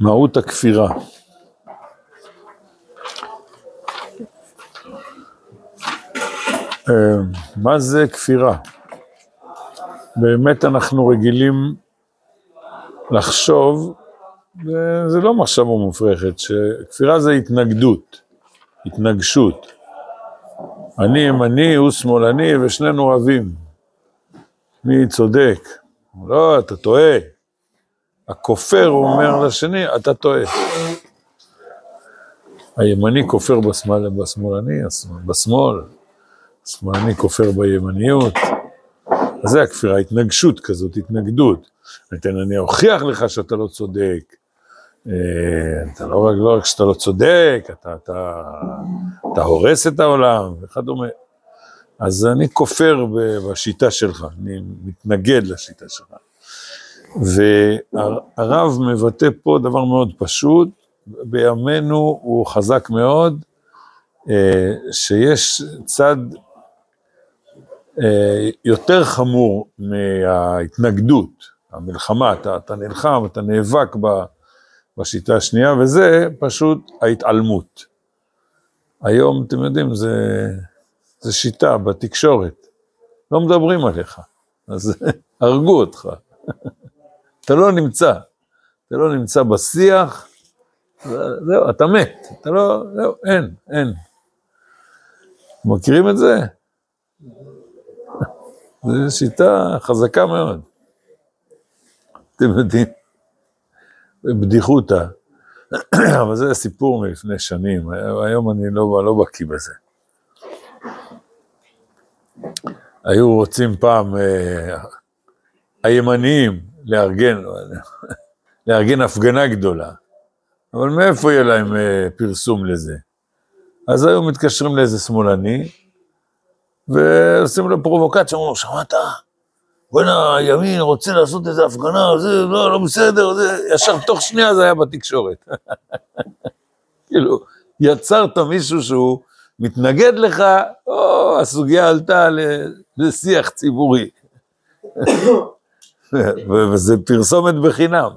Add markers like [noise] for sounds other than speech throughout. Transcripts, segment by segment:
מהות הכפירה. אה, מה זה כפירה? באמת אנחנו רגילים לחשוב, וזה לא מחשבה מופרכת, שכפירה זה התנגדות, התנגשות. אני ימני, הוא שמאלני, ושנינו רבים. מי צודק? לא, אתה טועה. הכופר אומר לשני, אתה טועה. הימני כופר בשמאל, בשמאלני, בשמאל, השמאלני כופר בימניות. אז זה הכפירה, התנגשות כזאת, התנגדות. נתן, אני אוכיח לך שאתה לא צודק. אה, אתה לא רק, לא רק שאתה לא צודק, אתה, אתה, אתה הורס את העולם וכדומה. אז אני כופר בשיטה שלך, אני מתנגד לשיטה שלך. והרב מבטא פה דבר מאוד פשוט, בימינו הוא חזק מאוד, אה, שיש צד אה, יותר חמור מההתנגדות, המלחמה, אתה, אתה נלחם, אתה נאבק בשיטה השנייה, וזה פשוט ההתעלמות. היום, אתם יודעים, זה, זה שיטה בתקשורת, לא מדברים עליך, אז [laughs] הרגו אותך. [laughs] אתה לא נמצא, אתה לא נמצא בשיח, זהו, אתה מת, אתה לא, זהו, אין, אין. מכירים את זה? זו שיטה חזקה מאוד. אתם יודעים, בדיחותא, אבל זה סיפור מלפני שנים, היום אני לא, לא בקיא בזה. היו רוצים פעם, אה, הימניים, לארגן, לארגן הפגנה גדולה, אבל מאיפה יהיה להם אה, פרסום לזה? אז היו מתקשרים לאיזה שמאלני, ועושים לו פרובוקציה, אומרים לו, שמעת? בוא'נה, הימין רוצה לעשות איזה הפגנה, זה לא, לא בסדר, זה ישר תוך שנייה זה היה בתקשורת. [laughs] כאילו, יצרת מישהו שהוא מתנגד לך, או, הסוגיה עלתה לשיח ציבורי. [coughs] וזה פרסומת בחינם.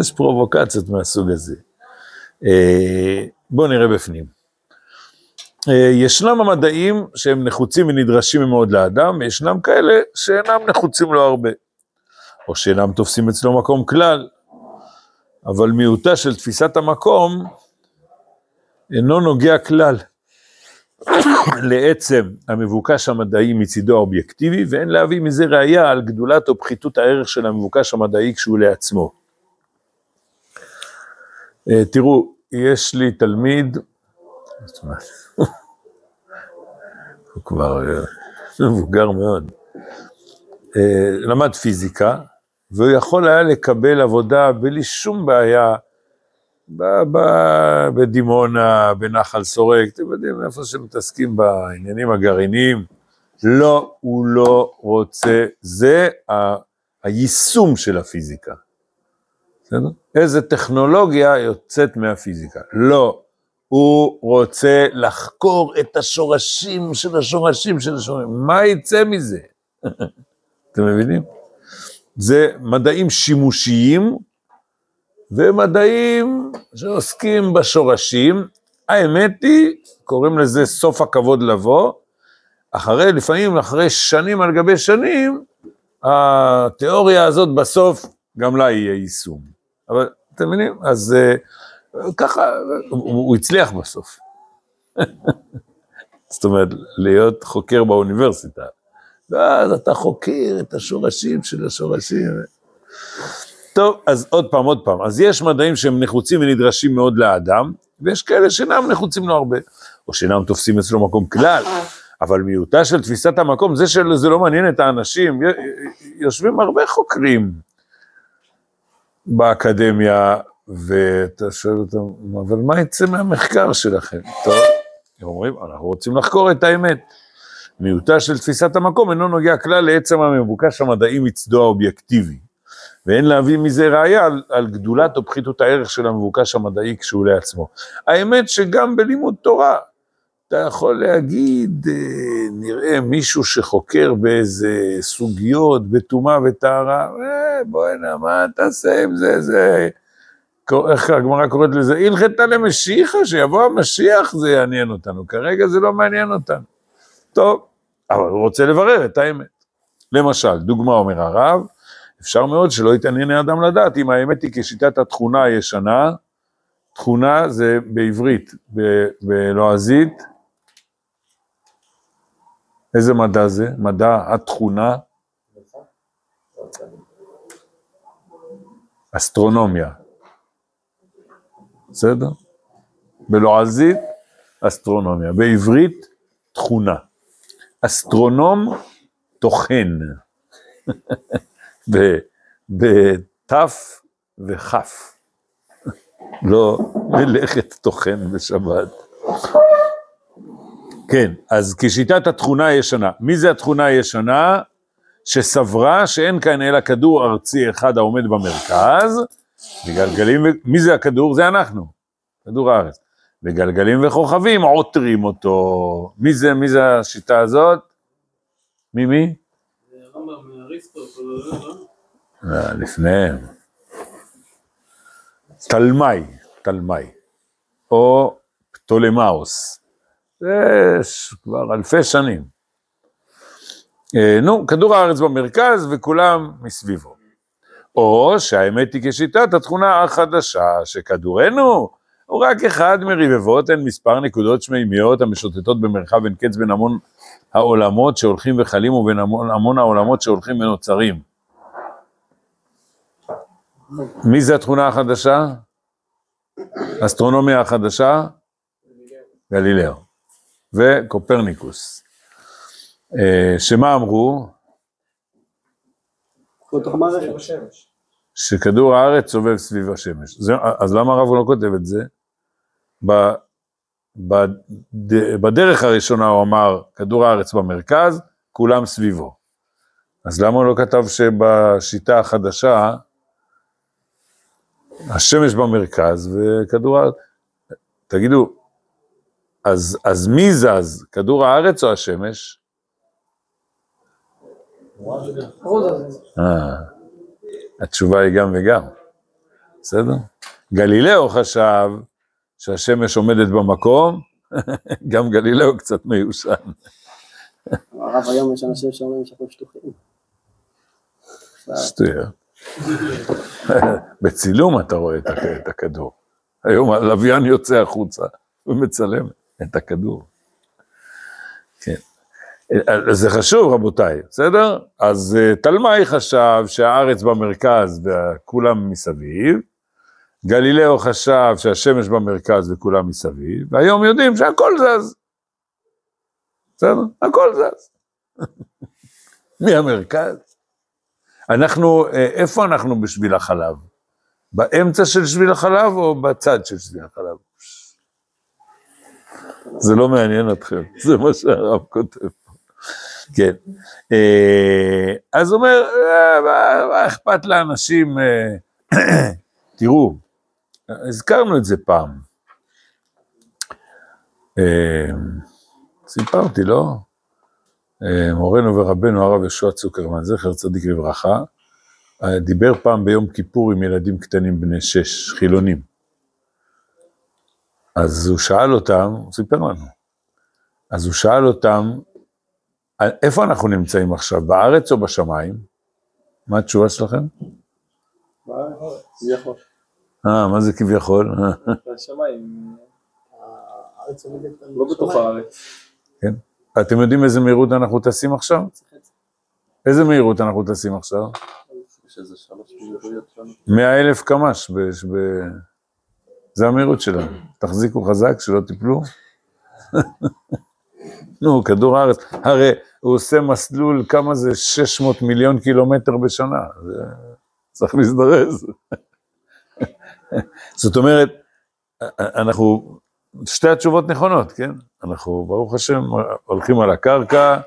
יש פרובוקציות מהסוג הזה. אה, בואו נראה בפנים. אה, ישנם המדעים שהם נחוצים ונדרשים מאוד לאדם, וישנם כאלה שאינם נחוצים לו הרבה, או שאינם תופסים אצלו מקום כלל, אבל מיעוטה של תפיסת המקום אינו נוגע כלל לעצם המבוקש המדעי מצידו האובייקטיבי, ואין להביא מזה ראייה על גדולת או פחיתות הערך של המבוקש המדעי כשהוא לעצמו. אה, תראו, יש לי תלמיד, [laughs] הוא כבר אה, מבוגר מאוד, אה, למד פיזיקה, והוא יכול היה לקבל עבודה בלי שום בעיה בדימונה, בנחל סורק, אתם יודעים איפה שמתעסקים בעניינים הגרעיניים. לא, הוא לא רוצה, זה ה- היישום של הפיזיקה. בסדר? איזה טכנולוגיה יוצאת מהפיזיקה? לא, הוא רוצה לחקור את השורשים של השורשים של השורשים. מה יצא מזה? [laughs] אתם מבינים? זה מדעים שימושיים ומדעים שעוסקים בשורשים. האמת היא, קוראים לזה סוף הכבוד לבוא, אחרי, לפעמים אחרי שנים על גבי שנים, התיאוריה הזאת בסוף גם לה יהיה יישום. אבל אתם מבינים? אז uh, ככה, הוא, הוא הצליח בסוף. [laughs] זאת אומרת, להיות חוקר באוניברסיטה. ואז אתה חוקר את השורשים של השורשים. טוב, אז עוד פעם, עוד פעם. אז יש מדעים שהם נחוצים ונדרשים מאוד לאדם, ויש כאלה שאינם נחוצים לו הרבה, או שאינם תופסים אצלו מקום כלל. אבל מיעוטה של תפיסת המקום, זה שזה לא מעניין את האנשים, יושבים הרבה חוקרים באקדמיה, ואתה שואל אותם, אבל מה יצא מהמחקר שלכם? טוב, הם אומרים, אנחנו רוצים לחקור את האמת. מיעוטה של תפיסת המקום אינו נוגע כלל לעצם המבוקש המדעי מצדו האובייקטיבי. ואין להביא מזה ראייה על, על גדולת או פחיתות הערך של המבוקש המדעי כשהוא לעצמו. האמת שגם בלימוד תורה, אתה יכול להגיד, אה, נראה מישהו שחוקר באיזה סוגיות, בטומאה וטהרה, אה, בוא'נה, מה תעשה עם זה, זה, איך הגמרא קוראת לזה? הלכתה למשיחה, שיבוא המשיח, זה יעניין אותנו. כרגע זה לא מעניין אותנו. טוב, אבל הוא רוצה לברר את האמת. למשל, דוגמה אומר הרב, אפשר מאוד שלא יתעניין האדם לדעת אם האמת היא כשיטת התכונה הישנה, תכונה זה בעברית, בלועזית, איזה מדע זה? מדע התכונה? אסטרונומיה. בסדר? בלועזית, אסטרונומיה. בעברית, תכונה. אסטרונום, טוחן. [laughs] בתף וכף. לא מלאכת טוחן בשבת. כן, אז כשיטת התכונה הישנה. מי זה התכונה הישנה? שסברה שאין כאן אלא כדור ארצי אחד העומד במרכז, וגלגלים. מי זה הכדור? זה אנחנו, כדור הארץ. וגלגלים וכוכבים עותרים אותו. מי זה, מי זה השיטה הזאת? מי מי? אה, לפניהם. תלמי, תלמי, או פטולמאוס. זה כבר אלפי שנים. אה, נו, כדור הארץ במרכז וכולם מסביבו. או שהאמת היא כשיטת התכונה החדשה, שכדורנו הוא רק אחד מרבבות, הן מספר נקודות שמימיות המשוטטות במרחב אין קץ בין המון העולמות שהולכים וחלים ובין המון, המון העולמות שהולכים ונוצרים. מי זה התכונה החדשה? אסטרונומיה החדשה? גלילאו. וקופרניקוס. אה, שמה אמרו? שכדור הארץ סובב סביב השמש. זה, אז למה הרב לא כותב את זה? ב, בד, בדרך הראשונה הוא אמר, כדור הארץ במרכז, כולם סביבו. אז למה הוא לא כתב שבשיטה החדשה, השמש במרכז וכדור הארץ... תגידו, אז, אז מי זז, כדור הארץ או השמש? אה, התשובה היא גם וגם, בסדר? גלילאו חשב שהשמש עומדת במקום, [laughs] גם גלילאו קצת מיושן. הרב היום יש אנשים שאומרים שאנחנו שטוחים. שטויות. [laughs] בצילום אתה רואה את הכדור. היום הלוויין יוצא החוצה ומצלם את הכדור. כן. זה חשוב רבותיי, בסדר? אז אה, תלמי חשב שהארץ במרכז וכולם מסביב, גלילאו חשב שהשמש במרכז וכולם מסביב, והיום יודעים שהכל זז. בסדר? הכל זז. [laughs] מהמרכז. אנחנו, אה, איפה אנחנו בשביל החלב? באמצע של שביל החלב או בצד של שביל החלב? זה לא מעניין אתכם, [laughs] זה מה שהרב כותב. כן. אה, אז אומר, אה, מה אכפת לאנשים, [clears throat] תראו, הזכרנו את זה פעם. סיפרתי, לא? אה, מורנו ורבנו הרב יהושע צוקרמן, זכר צדיק לברכה, אה, דיבר פעם ביום כיפור עם ילדים קטנים בני שש, חילונים. אז הוא שאל אותם, הוא סיפר לנו, אז הוא שאל אותם, איפה אנחנו נמצאים עכשיו, בארץ או בשמיים? מה התשובה שלכם? כביכול. אה, מה זה כביכול? בשמיים. הארץ עומדת לא בתוך הארץ. כן. אתם יודעים איזה מהירות אנחנו טסים עכשיו? איזה מהירות אנחנו טסים עכשיו? 100 אלף קמ"ש, זה המהירות שלנו. תחזיקו חזק, שלא תיפלו. [laughs] נו, כדור הארץ, הרי הוא עושה מסלול, כמה זה? 600 מיליון קילומטר בשנה. צריך להזדרז. [laughs] זאת אומרת, אנחנו שתי התשובות נכונות, כן? אנחנו, ברוך השם, הולכים על הקרקע,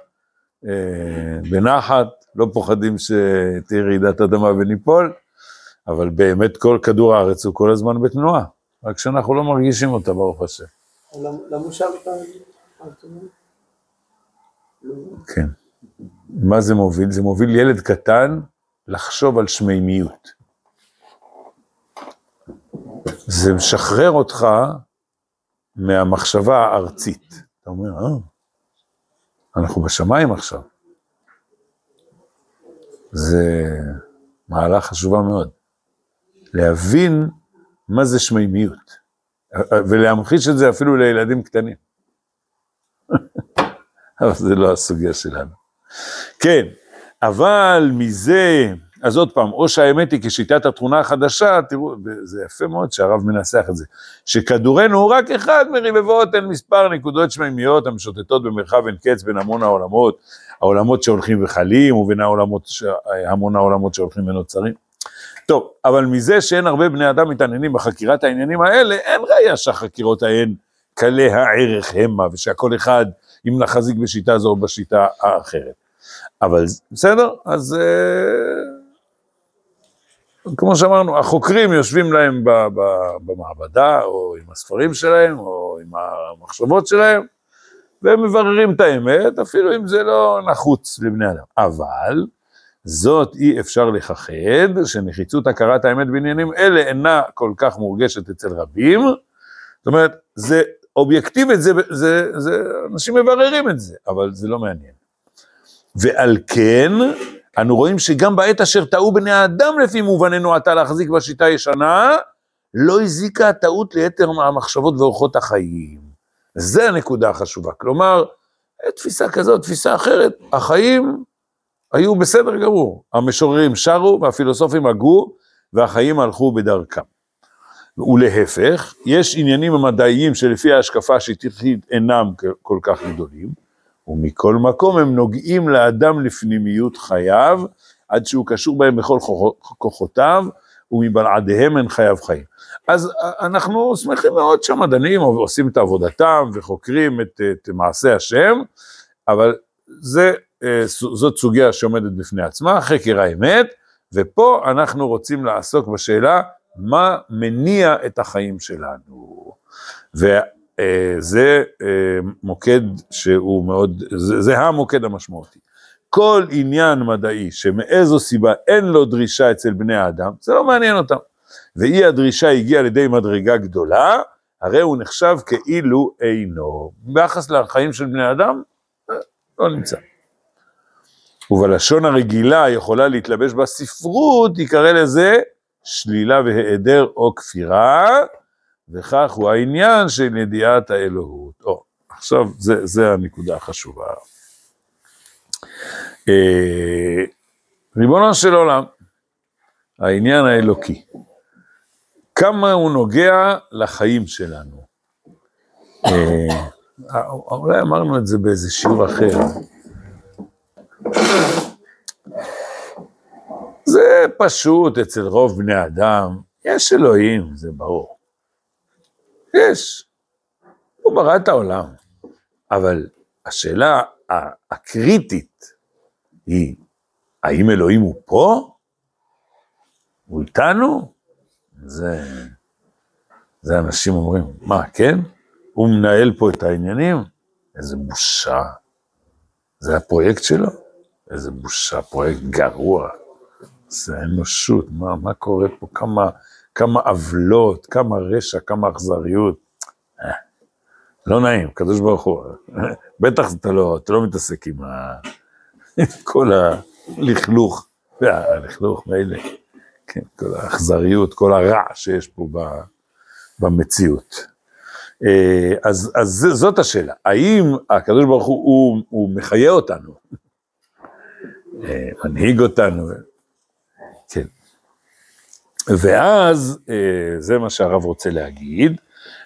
אה, בנחת, לא פוחדים שתהיה רעידת אדמה וניפול, אבל באמת כל כדור הארץ הוא כל הזמן בתנועה, רק שאנחנו לא מרגישים אותה, ברוך השם. כן. מה זה מוביל? זה מוביל ילד קטן לחשוב על שמימיות. זה משחרר אותך מהמחשבה הארצית. אתה אומר, אה, אנחנו בשמיים עכשיו. זה מעלה חשובה מאוד. להבין מה זה שמימיות, ולהמחיש את זה אפילו לילדים קטנים. [laughs] אבל זה לא הסוגיה שלנו. כן, אבל מזה, אז עוד פעם, או שהאמת היא כשיטת התכונה החדשה, תראו, זה יפה מאוד שהרב מנסח את זה, שכדורנו הוא רק אחד מרבבות אין מספר נקודות שמימיות המשוטטות במרחב אין קץ בין המון העולמות, העולמות שהולכים וחלים ובין העולמות, המון העולמות שהולכים ונוצרים. טוב, אבל מזה שאין הרבה בני אדם מתעניינים בחקירת העניינים האלה, אין ראיה שהחקירות ההן קלי הערך המה, ושהכל אחד אם נחזיק בשיטה זו או בשיטה האחרת. אבל בסדר, אז אה, כמו שאמרנו, החוקרים יושבים להם במעבדה, או עם הספרים שלהם, או עם המחשבות שלהם, והם מבררים את האמת, אפילו אם זה לא נחוץ לבני אדם. אבל, זאת אי אפשר לכחד, שנחיצות הכרת האמת בעניינים אלה אינה כל כך מורגשת אצל רבים. זאת אומרת, זה אובייקטיבית, זה, זה, זה, אנשים מבררים את זה, אבל זה לא מעניין. ועל כן, אנו רואים שגם בעת אשר טעו בני האדם לפי מובננו עתה להחזיק בשיטה הישנה, לא הזיקה הטעות ליתר מהמחשבות ואורחות החיים. זה הנקודה החשובה. כלומר, תפיסה כזאת, תפיסה אחרת, החיים היו בסדר גמור. המשוררים שרו והפילוסופים הגו, והחיים הלכו בדרכם. ולהפך, יש עניינים המדעיים שלפי ההשקפה השיטתית אינם כל כך גדולים, ומכל מקום הם נוגעים לאדם לפנימיות חייו, עד שהוא קשור בהם בכל כוחותיו, ומבלעדיהם אין חייו חיים. אז אנחנו שמחים מאוד שהמדענים עושים את עבודתם וחוקרים את, את מעשה השם, אבל זה, אה, זאת סוגיה שעומדת בפני עצמה, חקר האמת, ופה אנחנו רוצים לעסוק בשאלה מה מניע את החיים שלנו. וזה אה, מוקד שהוא מאוד, זה, זה המוקד המשמעותי. כל עניין מדעי שמאיזו סיבה אין לו דרישה אצל בני האדם, זה לא מעניין אותם. ואי הדרישה הגיעה לידי מדרגה גדולה, הרי הוא נחשב כאילו אינו. ביחס לחיים של בני אדם, אה, לא נמצא. ובלשון הרגילה יכולה להתלבש בספרות, יקרא לזה שלילה והיעדר או כפירה, וכך הוא העניין של ידיעת האלוהות. או, עכשיו, זה, זה הנקודה החשובה. אה, ריבונו של עולם, העניין האלוקי, כמה הוא נוגע לחיים שלנו. אה, אולי אמרנו את זה באיזה שיעור אחר. זה פשוט אצל רוב בני אדם, יש אלוהים, זה ברור. יש. הוא ברא את העולם. אבל השאלה הקריטית היא, האם אלוהים הוא פה? הוא איתנו? זה, זה אנשים אומרים, מה, כן? הוא מנהל פה את העניינים? איזה בושה. זה הפרויקט שלו? איזה בושה, פרויקט גרוע. זה האנושות, מה, מה קורה פה, כמה, כמה עוולות, כמה רשע, כמה אכזריות. אה, לא נעים, קדוש ברוך הוא. בטח אתה לא, אתה לא מתעסק עם. כל הלכלוך, הלכלוך מילא, כן, כל האכזריות, כל הרע שיש פה במציאות. אה, אז, אז זאת השאלה, האם הקדוש ברוך הוא, הוא, הוא מחיה אותנו, אה, מנהיג אותנו, כן. ואז, אה, זה מה שהרב רוצה להגיד,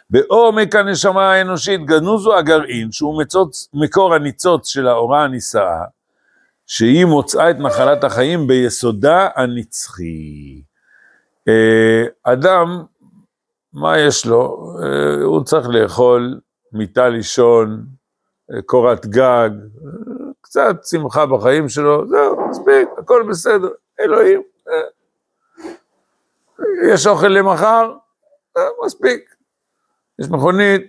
בעומק הנשמה האנושית גנוזו הגרעין, שהוא מצוץ, מקור הניצוץ של האורה הנישאה, שהיא מוצאה את נחלת החיים ביסודה הנצחי. אה, אדם, מה יש לו? אה, הוא צריך לאכול מיטה לישון, קורת גג, קצת שמחה בחיים שלו, זהו, מספיק, הכל בסדר, אלוהים. יש אוכל למחר, מספיק. יש מכונית,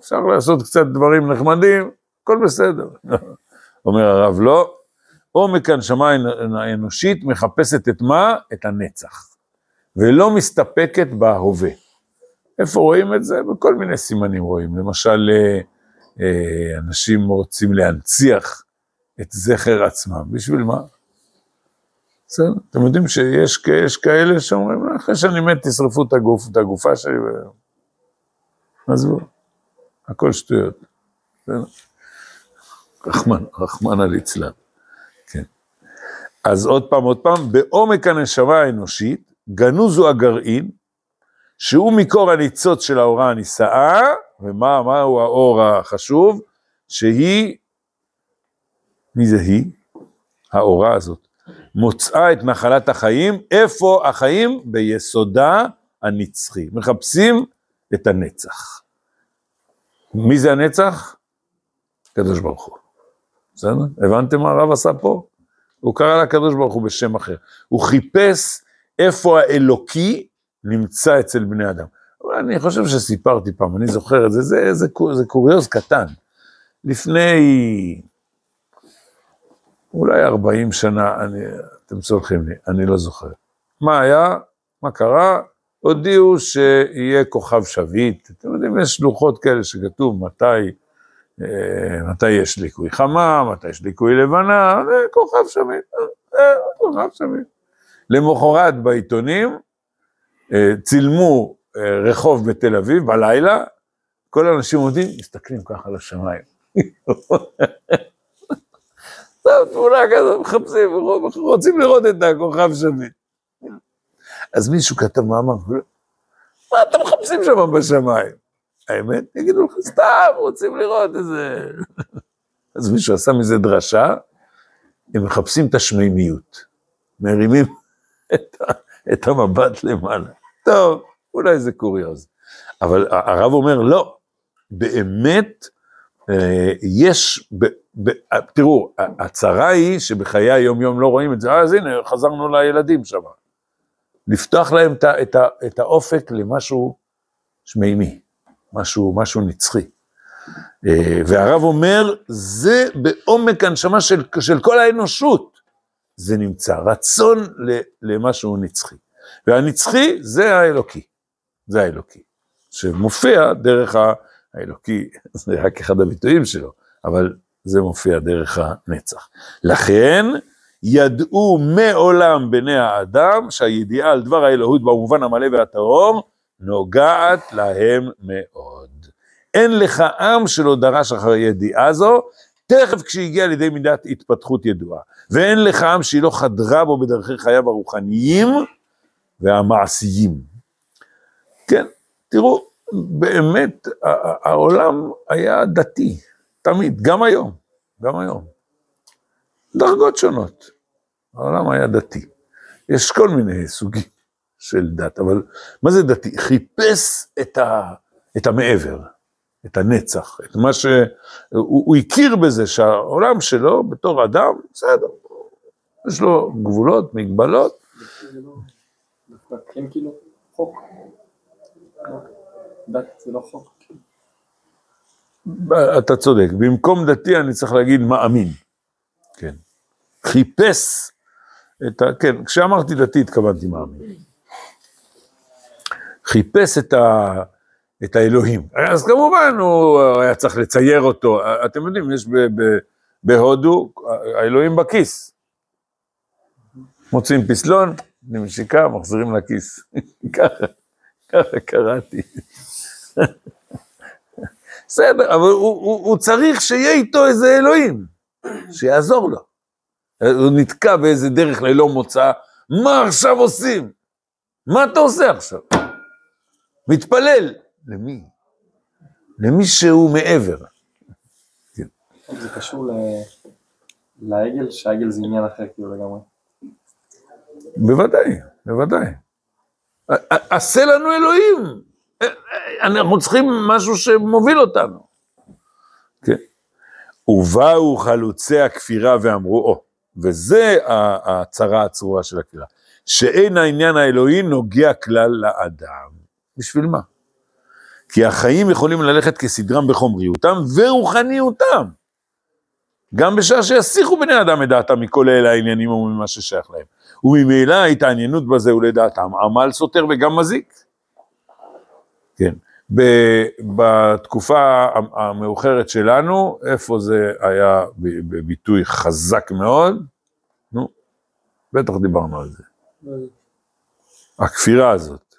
אפשר לעשות קצת דברים נחמדים, הכל בסדר. [laughs] אומר הרב, לא. עומק הנשמה האנושית מחפשת את מה? את הנצח. ולא מסתפקת בהווה. איפה רואים את זה? בכל מיני סימנים רואים. למשל, אה, אה, אנשים רוצים להנציח את זכר עצמם. בשביל מה? בסדר, אתם יודעים שיש יש כאלה שאומרים, אחרי שאני מת תשרפו את הגוף, את הגופה שלי, ו... עזבו, הכל שטויות. בסדר? רחמן, רחמנא ליצלן. כן. אז עוד פעם, עוד פעם, בעומק הנשמה האנושית, גנוז הוא הגרעין, שהוא מקור הניצוץ של האורה הנישאה, ומה מהו האור החשוב? שהיא, מי זה היא? האורה הזאת. מוצאה את נחלת החיים, איפה החיים? ביסודה הנצחי. מחפשים את הנצח. מי זה הנצח? הקדוש ברוך הוא. בסדר? הבנתם מה הרב עשה פה? הוא קרא לקדוש ברוך הוא בשם אחר. הוא חיפש איפה האלוקי נמצא אצל בני אדם. אבל אני חושב שסיפרתי פעם, אני זוכר את זה, זה, זה, זה, זה קוריוז קטן. לפני אולי 40 שנה, אני, אתם סולחים לי, אני לא זוכר. מה היה? מה קרה? הודיעו שיהיה כוכב שביט. אתם יודעים, יש שלוחות כאלה שכתוב מתי, אה, מתי יש ליקוי חמה, מתי יש ליקוי לבנה, זה כוכב שביט. אה, כוכב שביט. למחרת בעיתונים אה, צילמו אה, רחוב בתל אביב בלילה, כל האנשים עומדים, מסתכלים ככה לשמיים. [laughs] זו תמונה כזאת, מחפשים, רוצים לראות את הכוכב שביט. אז מישהו כתב מאמר, מה אתם מחפשים שם בשמיים? האמת, יגידו לך, סתם, רוצים לראות איזה... אז מישהו עשה מזה דרשה, הם מחפשים את השמימיות, מרימים את, את המבט למעלה. טוב, אולי זה קוריוז. אבל הרב אומר, לא, באמת, יש, ב, ב, תראו, הצרה היא שבחיי היום-יום לא רואים את זה, אז הנה, חזרנו לילדים שם. לפתוח להם את, את, את האופק למשהו שמימי, משהו, משהו נצחי. אה, והרב אומר, זה בעומק הנשמה של, של כל האנושות, זה נמצא, רצון למשהו נצחי. והנצחי זה האלוקי, זה האלוקי, שמופיע דרך האלוקי, [laughs] זה רק אחד הביטויים שלו, אבל זה מופיע דרך הנצח. לכן, ידעו מעולם בני האדם שהידיעה על דבר האלוהות במובן המלא והטהור נוגעת להם מאוד. אין לך עם שלא דרש אחרי ידיעה זו, תכף כשהגיע לידי מידת התפתחות ידועה. ואין לך עם שהיא לא חדרה בו בדרכי חייו הרוחניים והמעשיים. כן, תראו, באמת העולם היה דתי, תמיד, גם היום, גם היום. דרגות שונות. העולם היה דתי. יש כל מיני סוגים של דת, אבל מה זה דתי? חיפש את, ה, את המעבר, את הנצח, את מה ש... הוא, הוא הכיר בזה שהעולם שלו בתור אדם, בסדר, יש לו גבולות, מגבלות. כן כאילו חוק. לא. אתה צודק, במקום דתי אני צריך להגיד מאמין. כן. חיפש את ה... כן, כשאמרתי דתי התכוונתי מאמין. חיפש את, ה, את האלוהים. אז כמובן הוא היה צריך לצייר אותו. אתם יודעים, יש ב, ב, בהודו, האלוהים בכיס. מוצאים פסלון, נמשיקה, מחזירים לכיס. [laughs] ככה, ככה קראתי. בסדר, אבל הוא, הוא, הוא צריך שיהיה איתו איזה אלוהים, שיעזור לו. הוא נתקע באיזה דרך ללא מוצא, מה עכשיו עושים? מה אתה עושה עכשיו? מתפלל. למי? למי שהוא מעבר. זה קשור לעגל, שהעגל זה עניין אחר כאילו לגמרי. בוודאי, בוודאי. עשה לנו אלוהים. אנחנו צריכים משהו שמוביל אותנו. כן. ובאו חלוצי הכפירה ואמרו, או, וזה הצרה הצרורה של הכפירה, שאין העניין האלוהי נוגע כלל לאדם. בשביל מה? כי החיים יכולים ללכת כסדרם בחומריותם ורוחניותם. גם בשעה שיסיחו בני אדם את דעתם מכל אלה העניינים וממה ששייך להם. וממילא ההתעניינות בזה ולדעתם עמל סותר וגם מזיק. כן. בתקופה המאוחרת שלנו, איפה זה היה בביטוי חזק מאוד? נו, בטח דיברנו על זה. הכפירה הזאת.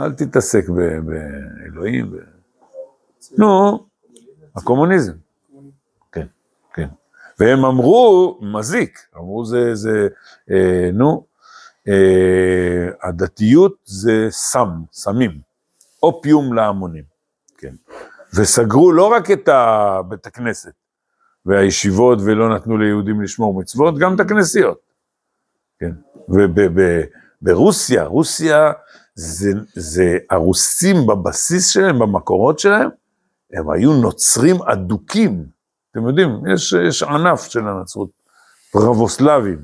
אל תתעסק באלוהים. ב... נו, הקומוניזם. כן, כן. והם אמרו, מזיק, אמרו זה, זה, אה, נו, אה, הדתיות זה סם, סמים, אופיום להמונים, כן. וסגרו לא רק את בית הכנסת והישיבות ולא נתנו ליהודים לשמור מצוות, גם את הכנסיות, כן. וברוסיה, רוסיה זה, זה הרוסים בבסיס שלהם, במקורות שלהם, הם היו נוצרים אדוקים, אתם יודעים, יש, יש ענף של הנצרות, פרבוסלבים.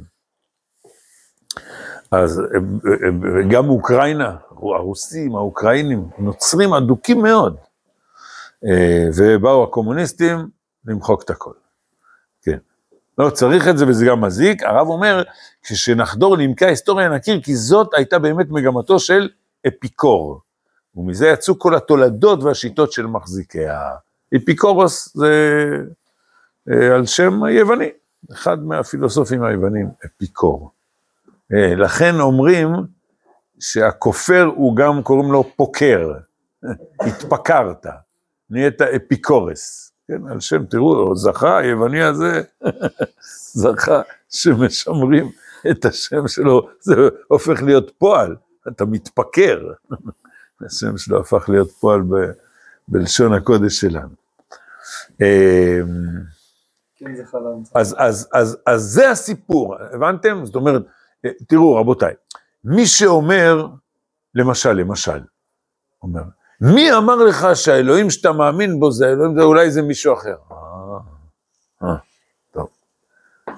אז גם אוקראינה, הרוסים, האוקראינים, נוצרים אדוקים מאוד. אה, ובאו הקומוניסטים למחוק את הכל. כן. לא, צריך את זה וזה גם מזיק. הרב אומר, כשנחדור לעמקי ההיסטוריה נכיר, כי זאת הייתה באמת מגמתו של אפיקור. ומזה יצאו כל התולדות והשיטות של מחזיקי ה... אפיקורוס זה אה, על שם יווני, אחד מהפילוסופים היוונים, אפיקור. אה, לכן אומרים שהכופר הוא גם, קוראים לו פוקר, התפקרת, נהיית אפיקורס, כן, על שם, תראו, זכה, היווני הזה, זכה שמשמרים את השם שלו, זה הופך להיות פועל, אתה מתפקר. השם שלו הפך להיות פועל ב, בלשון הקודש שלנו. אה, כן. אז, אז, אז, אז זה הסיפור, הבנתם? זאת אומרת, אה, תראו רבותיי, מי שאומר, למשל, למשל, אומר, מי אמר לך שהאלוהים שאתה מאמין בו זה האלוהים, זה אולי זה מישהו אחר? אה, אה.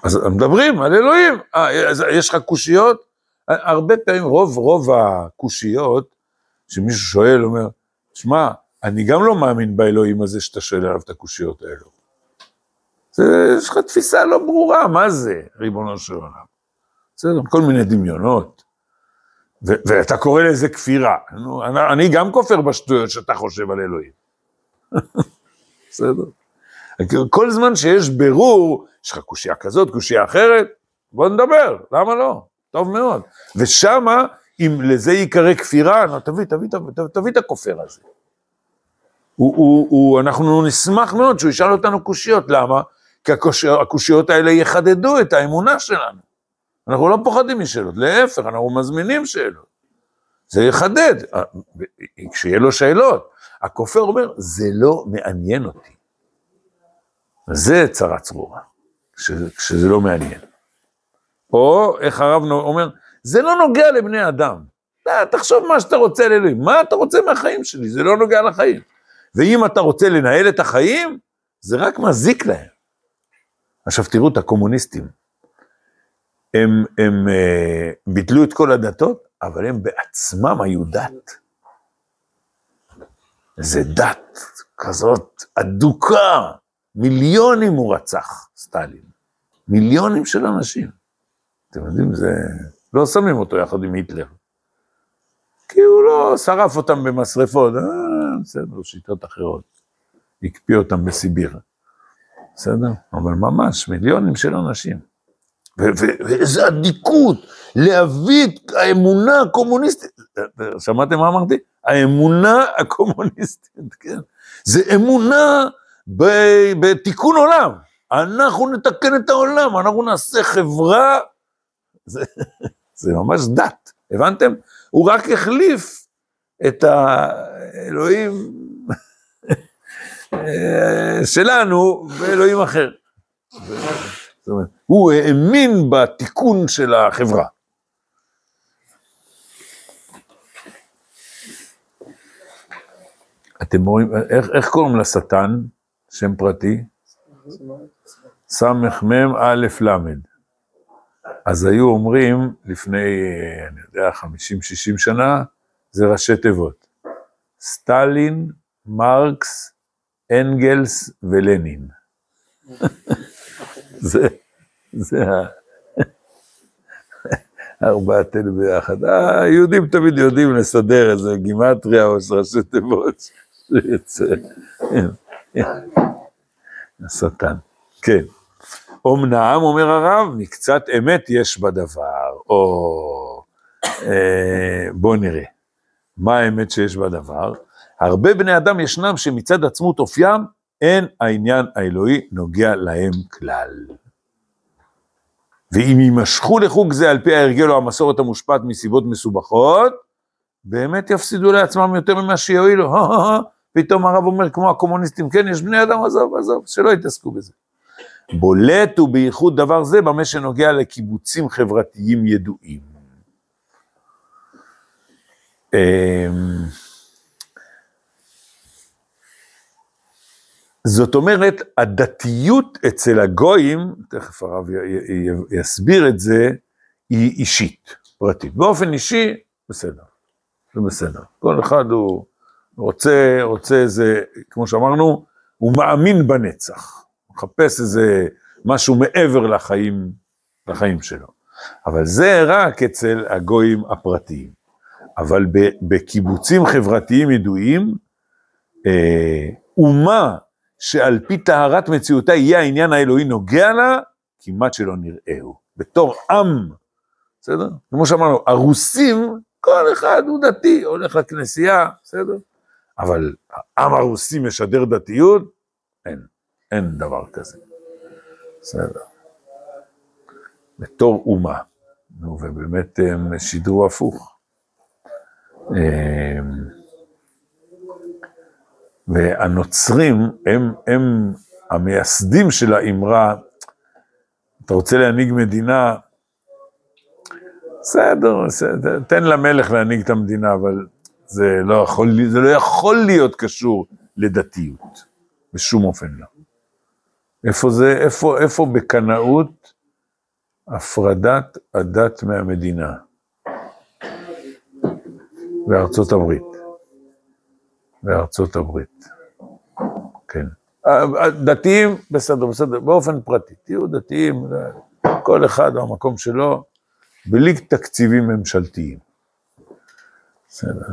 אז מדברים על אלוהים, אה, אז יש לך קושיות? הרבה פעמים, רוב, רוב הקושיות, שמישהו שואל, אומר, שמע, אני גם לא מאמין באלוהים הזה שאתה שואל עליו את הקושיות האלו. זה, יש לך תפיסה לא ברורה, מה זה, ריבונו של עולם? בסדר, כל מיני דמיונות. ו- ואתה קורא לזה כפירה. נו, אני, אני גם כופר בשטויות שאתה חושב על אלוהים. [laughs] בסדר. כל זמן שיש בירור, יש לך קושייה כזאת, קושייה אחרת, בוא נדבר, למה לא? טוב מאוד. ושמה, אם לזה ייקרא כפירה, נו, תביא, תביא, תביא, תביא, תביא את הכופר הזה. הוא, הוא, הוא, אנחנו נשמח מאוד שהוא ישאל אותנו קושיות, למה? כי הקושיות האלה יחדדו את האמונה שלנו. אנחנו לא פוחדים משאלות, להפך, אנחנו מזמינים שאלות. זה יחדד, כשיהיה לו שאלות. הכופר אומר, זה לא מעניין אותי. זה צרה צרורה, כשזה לא מעניין. או, איך הרב אומר, זה לא נוגע לבני אדם. תחשוב מה שאתה רוצה על אלוהים, מה אתה רוצה מהחיים שלי? זה לא נוגע לחיים. ואם אתה רוצה לנהל את החיים, זה רק מזיק להם. עכשיו תראו את הקומוניסטים, הם, הם uh, ביטלו את כל הדתות, אבל הם בעצמם היו דת. זה דת כזאת אדוקה, מיליונים הוא רצח, סטלין. מיליונים של אנשים. אתם יודעים, זה... לא שמים אותו יחד עם היטלר. כי הוא לא שרף אותם במשרפות, אה, בסדר, שיטות אחרות. הקפיא אותם בסיביר. בסדר? אבל ממש, מיליונים של אנשים. ואיזה אדיקות, להביא את האמונה הקומוניסטית. שמעתם מה אמרתי? האמונה הקומוניסטית, [laughs] כן. זה אמונה בתיקון עולם. אנחנו נתקן את העולם, אנחנו נעשה חברה, זה, [laughs] זה ממש דת, הבנתם? הוא רק החליף את האלוהים [laughs] שלנו באלוהים אחר. זאת אומרת, הוא האמין בתיקון של החברה. אתם רואים, איך, איך קוראים לשטן, שם פרטי? סמ"ם א' ל'. אז היו אומרים לפני, אני יודע, 50-60 שנה, זה ראשי תיבות. סטלין, מרקס, אנגלס ולנין. [laughs] זה, זה ה... [laughs] ארבעתנו ביחד. היהודים תמיד יודעים לסדר איזה גימטריה או ראשי תיבות שיוצא. [laughs] השטן, כן. אמנם, אומר הרב, מקצת אמת יש בדבר, או אה, בוא נראה, מה האמת שיש בדבר? הרבה בני אדם ישנם שמצד עצמות אופיים, אין העניין האלוהי נוגע להם כלל. ואם יימשכו לחוג זה על פי ההרגל או המסורת המושפעת מסיבות מסובכות, באמת יפסידו לעצמם יותר ממה שיועילו. [laughs] פתאום הרב אומר, כמו הקומוניסטים, כן, יש בני אדם, עזוב, עזוב, שלא יתעסקו בזה. בולט הוא בייחוד דבר זה במה שנוגע לקיבוצים חברתיים ידועים. זאת אומרת, הדתיות אצל הגויים, תכף הרב יסביר את זה, היא אישית, פרטית. באופן אישי, בסדר, זה בסדר. כל אחד הוא רוצה, רוצה איזה, כמו שאמרנו, הוא מאמין בנצח. מחפש איזה משהו מעבר לחיים, לחיים שלו. אבל זה רק אצל הגויים הפרטיים. אבל בקיבוצים חברתיים ידועים, אה, אומה שעל פי טהרת מציאותה יהיה העניין האלוהי נוגע לה, כמעט שלא נראהו. בתור עם, בסדר? כמו שאמרנו, הרוסים, כל אחד הוא דתי, הולך לכנסייה, בסדר? אבל העם הרוסי משדר דתיות? אין, אין דבר כזה. בסדר. בתור אומה. נו, ובאמת הם שידרו הפוך. והנוצרים הם, הם המייסדים של האמרה, אתה רוצה להנהיג מדינה, בסדר, תן למלך להנהיג את המדינה, אבל זה לא יכול, זה לא יכול להיות קשור לדתיות, בשום אופן לא. איפה זה, איפה, איפה בקנאות הפרדת הדת מהמדינה? בארצות הברית. בארצות הברית. כן. דתיים, בסדר, בסדר, באופן פרטי, תהיו דתיים, כל אחד במקום שלו, בלי תקציבים ממשלתיים. בסדר.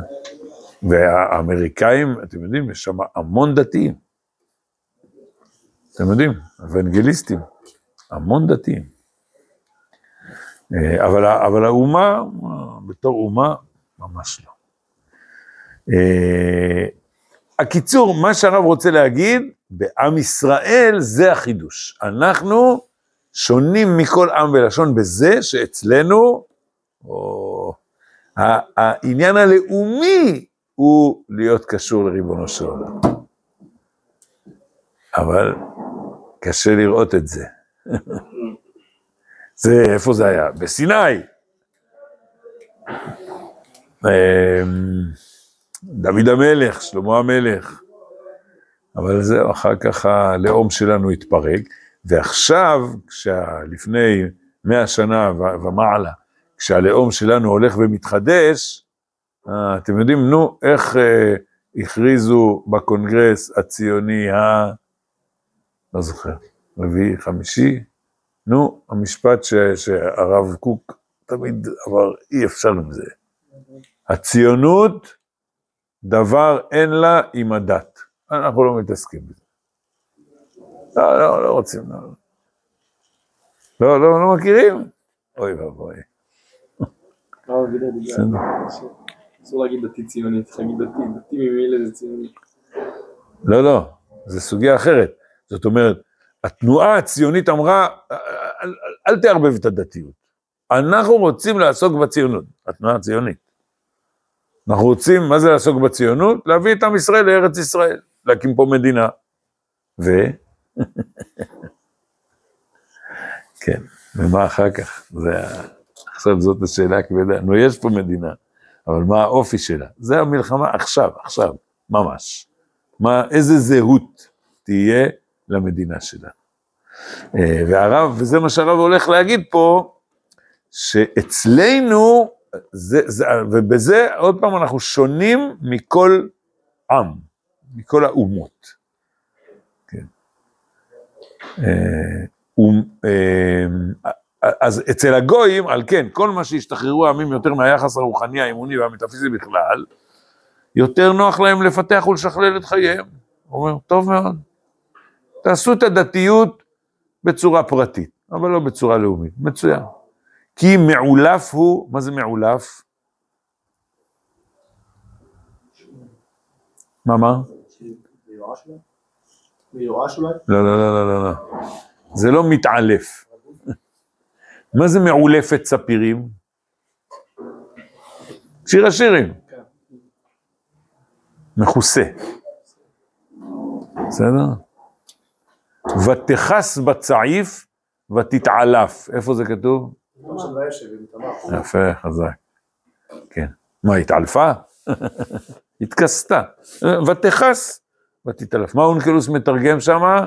והאמריקאים, אתם יודעים, יש שם המון דתיים. אתם יודעים, אוונגליסטים, המון דתיים. אה, אבל, אבל האומה, בתור אומה, ממש לא. הקיצור, מה שהרב רוצה להגיד, בעם ישראל זה החידוש. אנחנו שונים מכל עם ולשון בזה שאצלנו, או, העניין הלאומי הוא להיות קשור לריבונו של עולם. אבל קשה לראות את זה. [laughs] זה, איפה זה היה? בסיני. דוד המלך, שלמה המלך. אבל זהו, אחר כך הלאום שלנו התפרק, ועכשיו, לפני מאה שנה ומעלה, כשהלאום שלנו הולך ומתחדש, אה, אתם יודעים, נו, איך אה, הכריזו בקונגרס הציוני ה... לא זוכר, רביעי, חמישי, נו, המשפט ש, שהרב קוק תמיד אמר, אי אפשר עם זה. הציונות דבר אין לה עם הדת. אנחנו לא מתעסקים בזה. לא, לא, לא רוצים, לא. לא, לא, לא מכירים? אוי ואבוי. אסור להגיד דתי ציוני, צריך להגיד דתי, דתי ממילא זה ציוני. לא, לא, זה סוגיה אחרת. זאת אומרת, התנועה הציונית אמרה, אל תערבב את הדתיות. אנחנו רוצים לעסוק בציונות, התנועה הציונית. אנחנו רוצים, מה זה לעסוק בציונות? להביא את עם ישראל לארץ ישראל, להקים פה מדינה. ו... [laughs] כן, ומה אחר כך? זה עכשיו זאת השאלה הכבדה. נו, יש פה מדינה, אבל מה האופי שלה? זה המלחמה עכשיו, עכשיו, ממש. מה, איזה זהות תהיה למדינה שלה. אה, והרב, וזה מה שהרב הולך להגיד פה, שאצלנו זה, זה, ובזה, עוד פעם, אנחנו שונים מכל עם. מכל האומות. כן. אה, אום- אה, אז אצל הגויים, על כן, כל מה שהשתחררו העמים יותר מהיחס הרוחני, האמוני והמטאפיזי בכלל, יותר נוח להם לפתח ולשכלל את חייהם. הוא אומר, טוב מאוד, תעשו את הדתיות בצורה פרטית, אבל לא בצורה לאומית, מצוין. כי מעולף הוא, מה זה מעולף? מה, מה? מיואש? מיואש אולי? לא, לא, לא, לא, לא, לא. זה לא מתעלף. מה זה מעולפת ספירים? שיר השירים. מכוסה. בסדר? ותכס בצעיף ותתעלף. איפה זה כתוב? יפה, חזק. כן. מה, התעלפה? [laughs] התכסתה. ותכס ותתעלף. מה אונקלוס מתרגם שמה?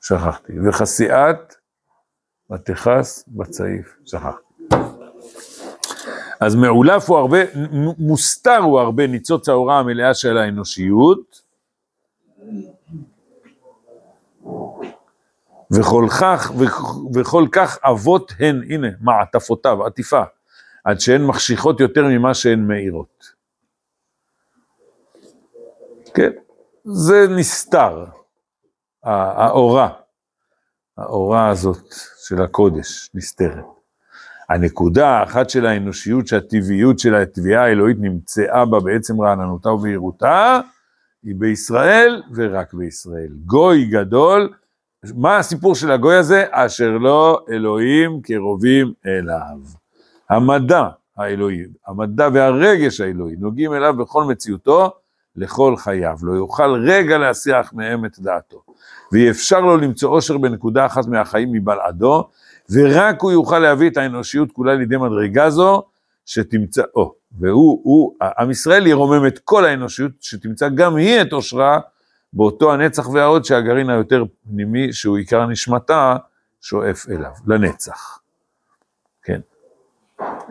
שכחתי. וחסיעת ותכס בצעיף. שכחתי. אז מעולף הוא הרבה, מוסתר הוא הרבה ניצוץ האורה המלאה של האנושיות. וכל כך, וכ- וכל כך אבות הן, הנה, מעטפותיו, עטיפה, עד שהן מחשיכות יותר ממה שהן מאירות. כן, זה נסתר, האורה, האורה הזאת של הקודש, נסתרת. הנקודה האחת של האנושיות, שהטבעיות של התביעה האלוהית נמצאה בה בעצם רעננותה ובהירותה, היא בישראל ורק בישראל. גוי גדול, מה הסיפור של הגוי הזה? אשר לא אלוהים קרובים אליו. המדע האלוהי, המדע והרגש האלוהי נוגעים אליו בכל מציאותו, לכל חייו. לא יוכל רגע להסיח מהם את דעתו. ואי אפשר לו למצוא אושר בנקודה אחת מהחיים מבלעדו, ורק הוא יוכל להביא את האנושיות כולה לידי מדרגה זו, שתמצא, או, והוא, הוא, עם ישראל ירומם את כל האנושיות, שתמצא גם היא את אושרה, באותו הנצח וההוד שהגרעין היותר פנימי, שהוא עיקר נשמתה, שואף אליו, לנצח. כן.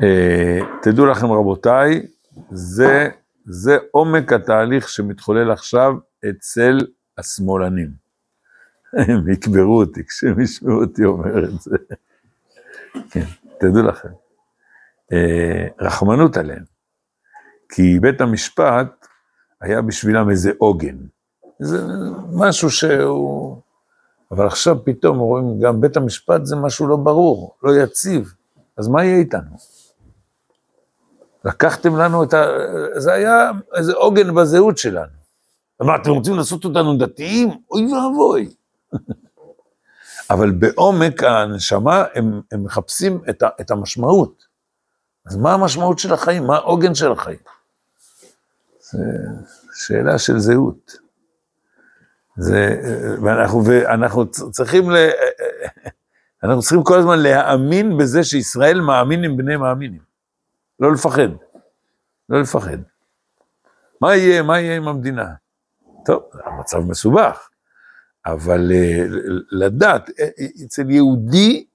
אה, תדעו לכם רבותיי, זה, זה עומק התהליך שמתחולל עכשיו אצל השמאלנים. הם יקברו אותי כשהם ישמעו אותי אומר את זה. כן, תדעו לכם. אה, רחמנות עליהם. כי בית המשפט היה בשבילם איזה עוגן. זה משהו שהוא... אבל עכשיו פתאום רואים, גם בית המשפט זה משהו לא ברור, לא יציב. אז מה יהיה איתנו? לקחתם לנו את ה... זה היה איזה עוגן בזהות שלנו. מה, אתם רוצים לעשות אותנו דתיים? אוי ואבוי. [laughs] אבל בעומק הנשמה הם, הם מחפשים את, ה, את המשמעות. אז מה המשמעות של החיים? מה העוגן של החיים? זו שאלה של זהות. זה, ואנחנו, ואנחנו צריכים, ל, אנחנו צריכים כל הזמן להאמין בזה שישראל מאמין עם בני מאמינים. לא לפחד. לא לפחד. מה יהיה, מה יהיה עם המדינה? טוב, המצב מסובך. אבל אה, לדעת, אה, אצל יהודי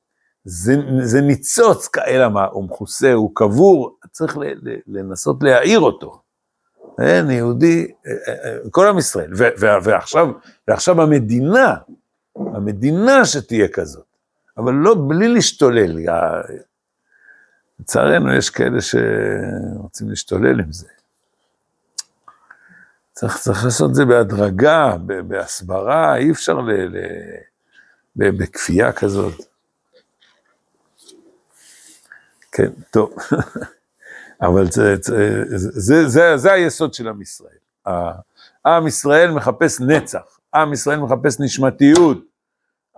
זה, זה ניצוץ כאלה מה, הוא מכוסה, הוא קבור, צריך לנסות להעיר אותו. אין, יהודי, אה, כל עם ישראל, ועכשיו, ועכשיו המדינה, המדינה שתהיה כזאת, אבל לא בלי להשתולל. לצערנו יש כאלה שרוצים להשתולל עם זה. צריך, צריך לעשות את זה בהדרגה, בהסברה, אי אפשר ל, ל, בכפייה כזאת. כן, טוב. [laughs] אבל זה, זה, זה, זה, זה היסוד של עם ישראל. עם ישראל מחפש נצח, עם ישראל מחפש נשמתיות,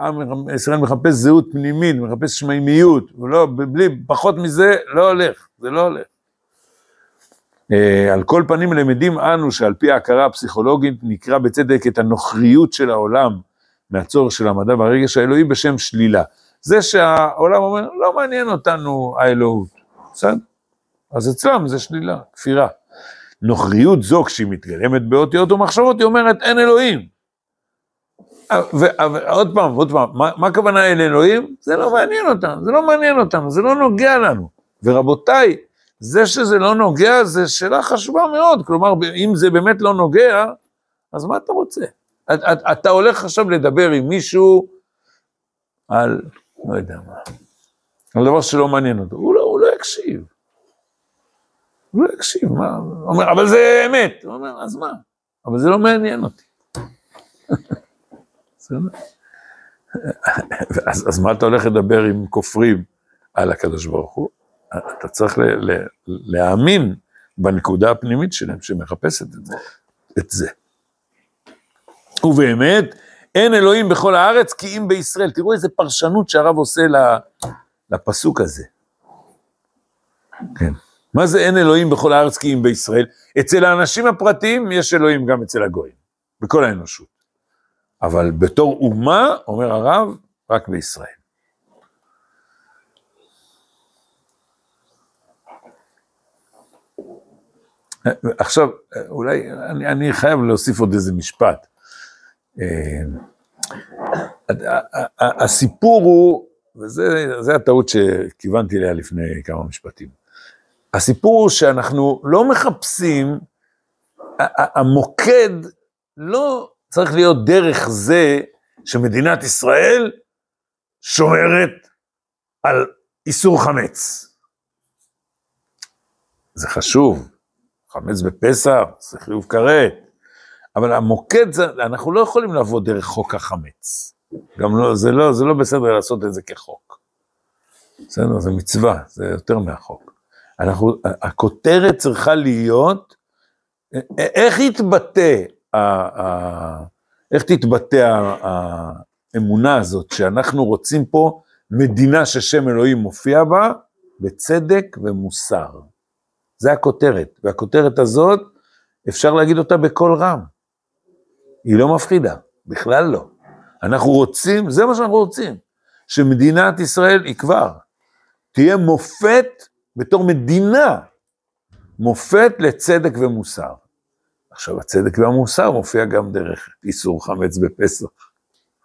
עם ישראל מחפש זהות פנימית, מחפש שמימיות, ולא, בלי, פחות מזה לא הולך, זה לא הולך. על כל פנים למדים אנו שעל פי ההכרה הפסיכולוגית נקרא בצדק את הנוכריות של העולם מהצורך של המדע והרגש האלוהי בשם שלילה. זה שהעולם אומר, לא מעניין אותנו האלוהות, בסדר? אז אצלם זה שלילה, כפירה. נוכריות זו כשהיא מתגלמת באותיות ומחשבות, היא אומרת אין אלוהים. ועוד פעם, עוד פעם, מה, מה הכוונה אין אלוהים? זה לא מעניין אותנו, זה לא מעניין אותנו, זה לא נוגע לנו. ורבותיי, זה שזה לא נוגע, זו שאלה חשובה מאוד. כלומר, אם זה באמת לא נוגע, אז מה אתה רוצה? את, את, אתה הולך עכשיו לדבר עם מישהו על, לא יודע מה, על דבר שלא מעניין אותו, הוא לא, הוא לא יקשיב. לא יקשיב, מה, הוא אומר, אבל זה אמת. הוא אומר, אז מה? אבל זה לא מעניין אותי. [laughs] אז, אז מה אתה הולך לדבר עם כופרים על הקדוש ברוך הוא? אתה צריך ל, ל, להאמין בנקודה הפנימית שלהם שמחפשת את זה. את זה. ובאמת, אין אלוהים בכל הארץ כי אם בישראל. תראו איזה פרשנות שהרב עושה לפסוק הזה. כן. מה זה אין אלוהים בכל הארץ כי אם בישראל? אצל האנשים הפרטיים יש אלוהים גם אצל הגויים, בכל האנושות. אבל בתור אומה, אומר הרב, רק בישראל. עכשיו, אולי אני, אני חייב להוסיף עוד איזה משפט. אה, הסיפור הוא, וזה הטעות שכיוונתי אליה לפני כמה משפטים. הסיפור הוא שאנחנו לא מחפשים, המוקד לא צריך להיות דרך זה שמדינת ישראל שומרת על איסור חמץ. זה חשוב, חמץ בפסח, זה חיוב כרת, אבל המוקד, זה, אנחנו לא יכולים לעבוד דרך חוק החמץ. גם לא, זה לא, זה לא בסדר לעשות את זה כחוק. בסדר, זה מצווה, זה יותר מהחוק. אנחנו, הכותרת צריכה להיות, איך יתבטא, איך תתבטא האמונה הזאת שאנחנו רוצים פה מדינה ששם אלוהים מופיע בה, בצדק ומוסר. זה הכותרת, והכותרת הזאת, אפשר להגיד אותה בקול רם. היא לא מפחידה, בכלל לא. אנחנו רוצים, זה מה שאנחנו רוצים, שמדינת ישראל היא כבר, תהיה מופת בתור מדינה, מופת לצדק ומוסר. עכשיו, הצדק והמוסר מופיע גם דרך איסור חמץ בפסח,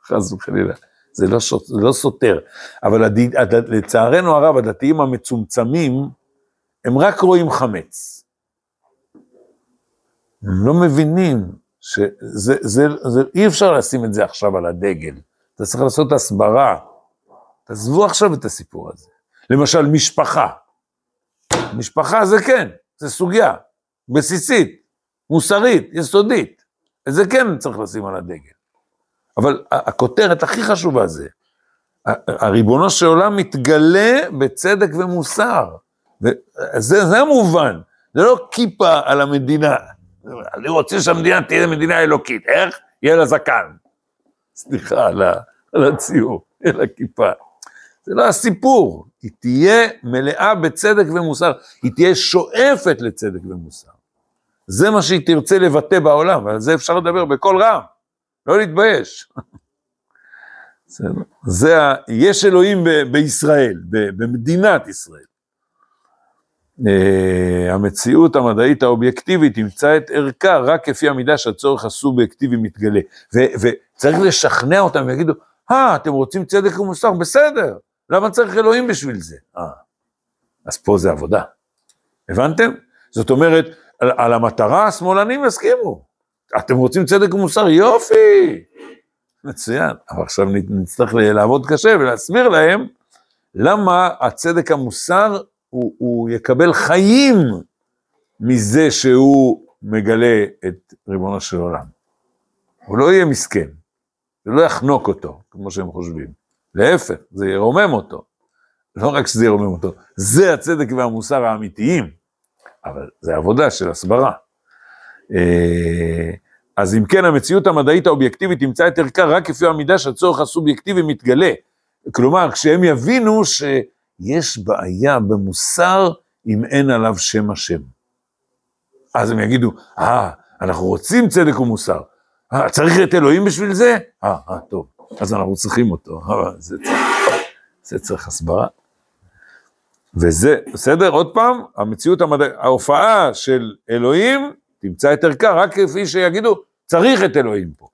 חס וחלילה. זה לא, זה לא סותר, אבל הד... הד... לצערנו הרב, הדתיים המצומצמים, הם רק רואים חמץ. הם לא מבינים שזה, זה, זה, זה, אי אפשר לשים את זה עכשיו על הדגל. אתה צריך לעשות הסברה. תעזבו עכשיו את הסיפור הזה. למשל, משפחה. משפחה זה כן, זה סוגיה, בסיסית, מוסרית, יסודית. את זה כן צריך לשים על הדגל. אבל הכותרת הכי חשובה זה, הריבונו של עולם מתגלה בצדק ומוסר. וזה זה המובן, זה לא כיפה על המדינה. אני רוצה שהמדינה תהיה מדינה אלוקית, איך? יהיה לה זקן. סליחה על הציור, יהיה לה כיפה. זה לא הסיפור, היא תהיה מלאה בצדק ומוסר, היא תהיה שואפת לצדק ומוסר. זה מה שהיא תרצה לבטא בעולם, ועל זה אפשר לדבר בקול רם, לא להתבייש. [laughs] זה, ה... יש אלוהים ב, בישראל, ב, במדינת ישראל. Uh, המציאות המדעית האובייקטיבית תמצא את ערכה רק כפי המידה שהצורך הסובייקטיבי מתגלה. וצריך לשכנע אותם ויגידו, אה, אתם רוצים צדק ומוסר? בסדר, למה צריך אלוהים בשביל זה? אה, אז פה זה עבודה. הבנתם? זאת אומרת, על, על המטרה השמאלנים יסכימו. אתם רוצים צדק ומוסר? יופי! מצוין. אבל עכשיו נצטרך לעבוד קשה ולהסביר להם למה הצדק המוסר הוא, הוא יקבל חיים מזה שהוא מגלה את ריבונו של עולם. הוא לא יהיה מסכן, זה לא יחנוק אותו, כמו שהם חושבים. להפך, זה ירומם אותו. לא רק שזה ירומם אותו, זה הצדק והמוסר האמיתיים, אבל זה עבודה של הסברה. אה, אז אם כן, המציאות המדעית האובייקטיבית תמצא את ערכה רק כפי המידה שהצורך הסובייקטיבי מתגלה. כלומר, כשהם יבינו שיש בעיה במוסר אם אין עליו שם השם. אז הם יגידו, אה, אנחנו רוצים צדק ומוסר. אה, צריך את אלוהים בשביל זה? אה, אה, טוב, אז אנחנו צריכים אותו. אה, זה, זה צריך הסברה. וזה, בסדר? עוד פעם, המציאות המדעית, ההופעה של אלוהים תמצא את ערכה רק כפי שיגידו, צריך את אלוהים פה.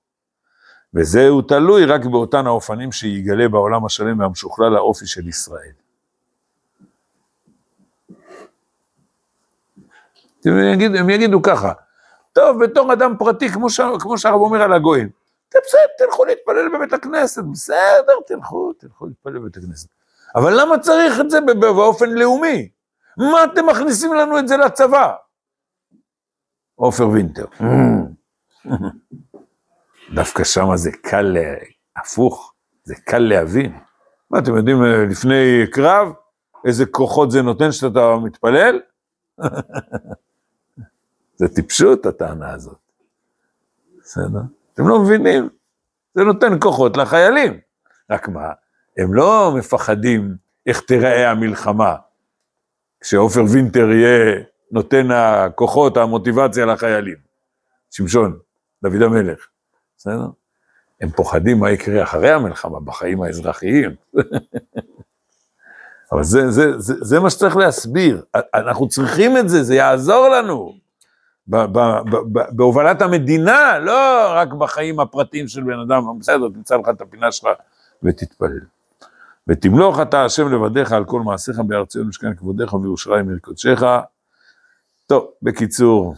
וזהו תלוי רק באותן האופנים שיגלה בעולם השלם והמשוכלל האופי של ישראל. הם יגידו, הם יגידו ככה, טוב, בתור אדם פרטי, כמו, ש, כמו שהרב אומר על הגויים, "אתם בסדר, תלכו להתפלל בבית הכנסת, בסדר, תלכו, תלכו להתפלל בבית הכנסת. אבל למה צריך את זה באופן לאומי? מה אתם מכניסים לנו את זה לצבא? עופר וינטר. [laughs] דווקא שם זה קל, הפוך, זה קל להבין. מה, אתם יודעים, אה, לפני קרב, איזה כוחות זה נותן שאתה מתפלל? [laughs] זה טיפשות, הטענה הזאת. בסדר? אתם לא מבינים? זה נותן כוחות לחיילים. רק מה, הם לא מפחדים איך תיראה המלחמה. כשעופר וינטר יהיה נותן הכוחות, המוטיבציה לחיילים. שמשון, דוד המלך. בסדר? הם פוחדים מה יקרה אחרי המלחמה, בחיים האזרחיים. [laughs] אבל זה, זה, זה, זה מה שצריך להסביר. אנחנו צריכים את זה, זה יעזור לנו. בהובלת המדינה, לא רק בחיים הפרטיים של בן אדם, בסדר, תמצא לך את הפינה שלך ותתפלל. ותמלוך אתה השם לבדיך על כל מעשיך בהר ציון משכן כבודיך וירושלים עיר קודשך. טוב, בקיצור,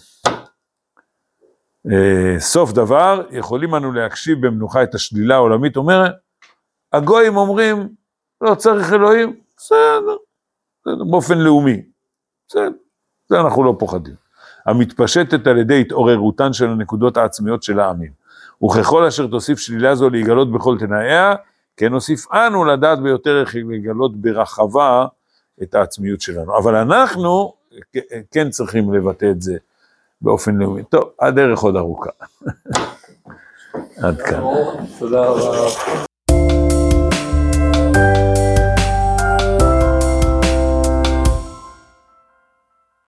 אה, סוף דבר, יכולים אנו להקשיב במנוחה את השלילה העולמית, אומרת, הגויים אומרים, לא צריך אלוהים, בסדר, באופן לאומי, בסדר, זה אנחנו לא פוחדים. המתפשטת על ידי התעוררותן של הנקודות העצמיות של העמים. וככל אשר תוסיף שלילה זו להיגלות בכל תנאיה, כן נוסיף אנו לדעת ביותר איך לגלות ברחבה את העצמיות שלנו. אבל אנחנו כן צריכים לבטא את זה באופן לאומי. טוב, הדרך עוד ארוכה. [laughs] עד כאן. תודה רבה.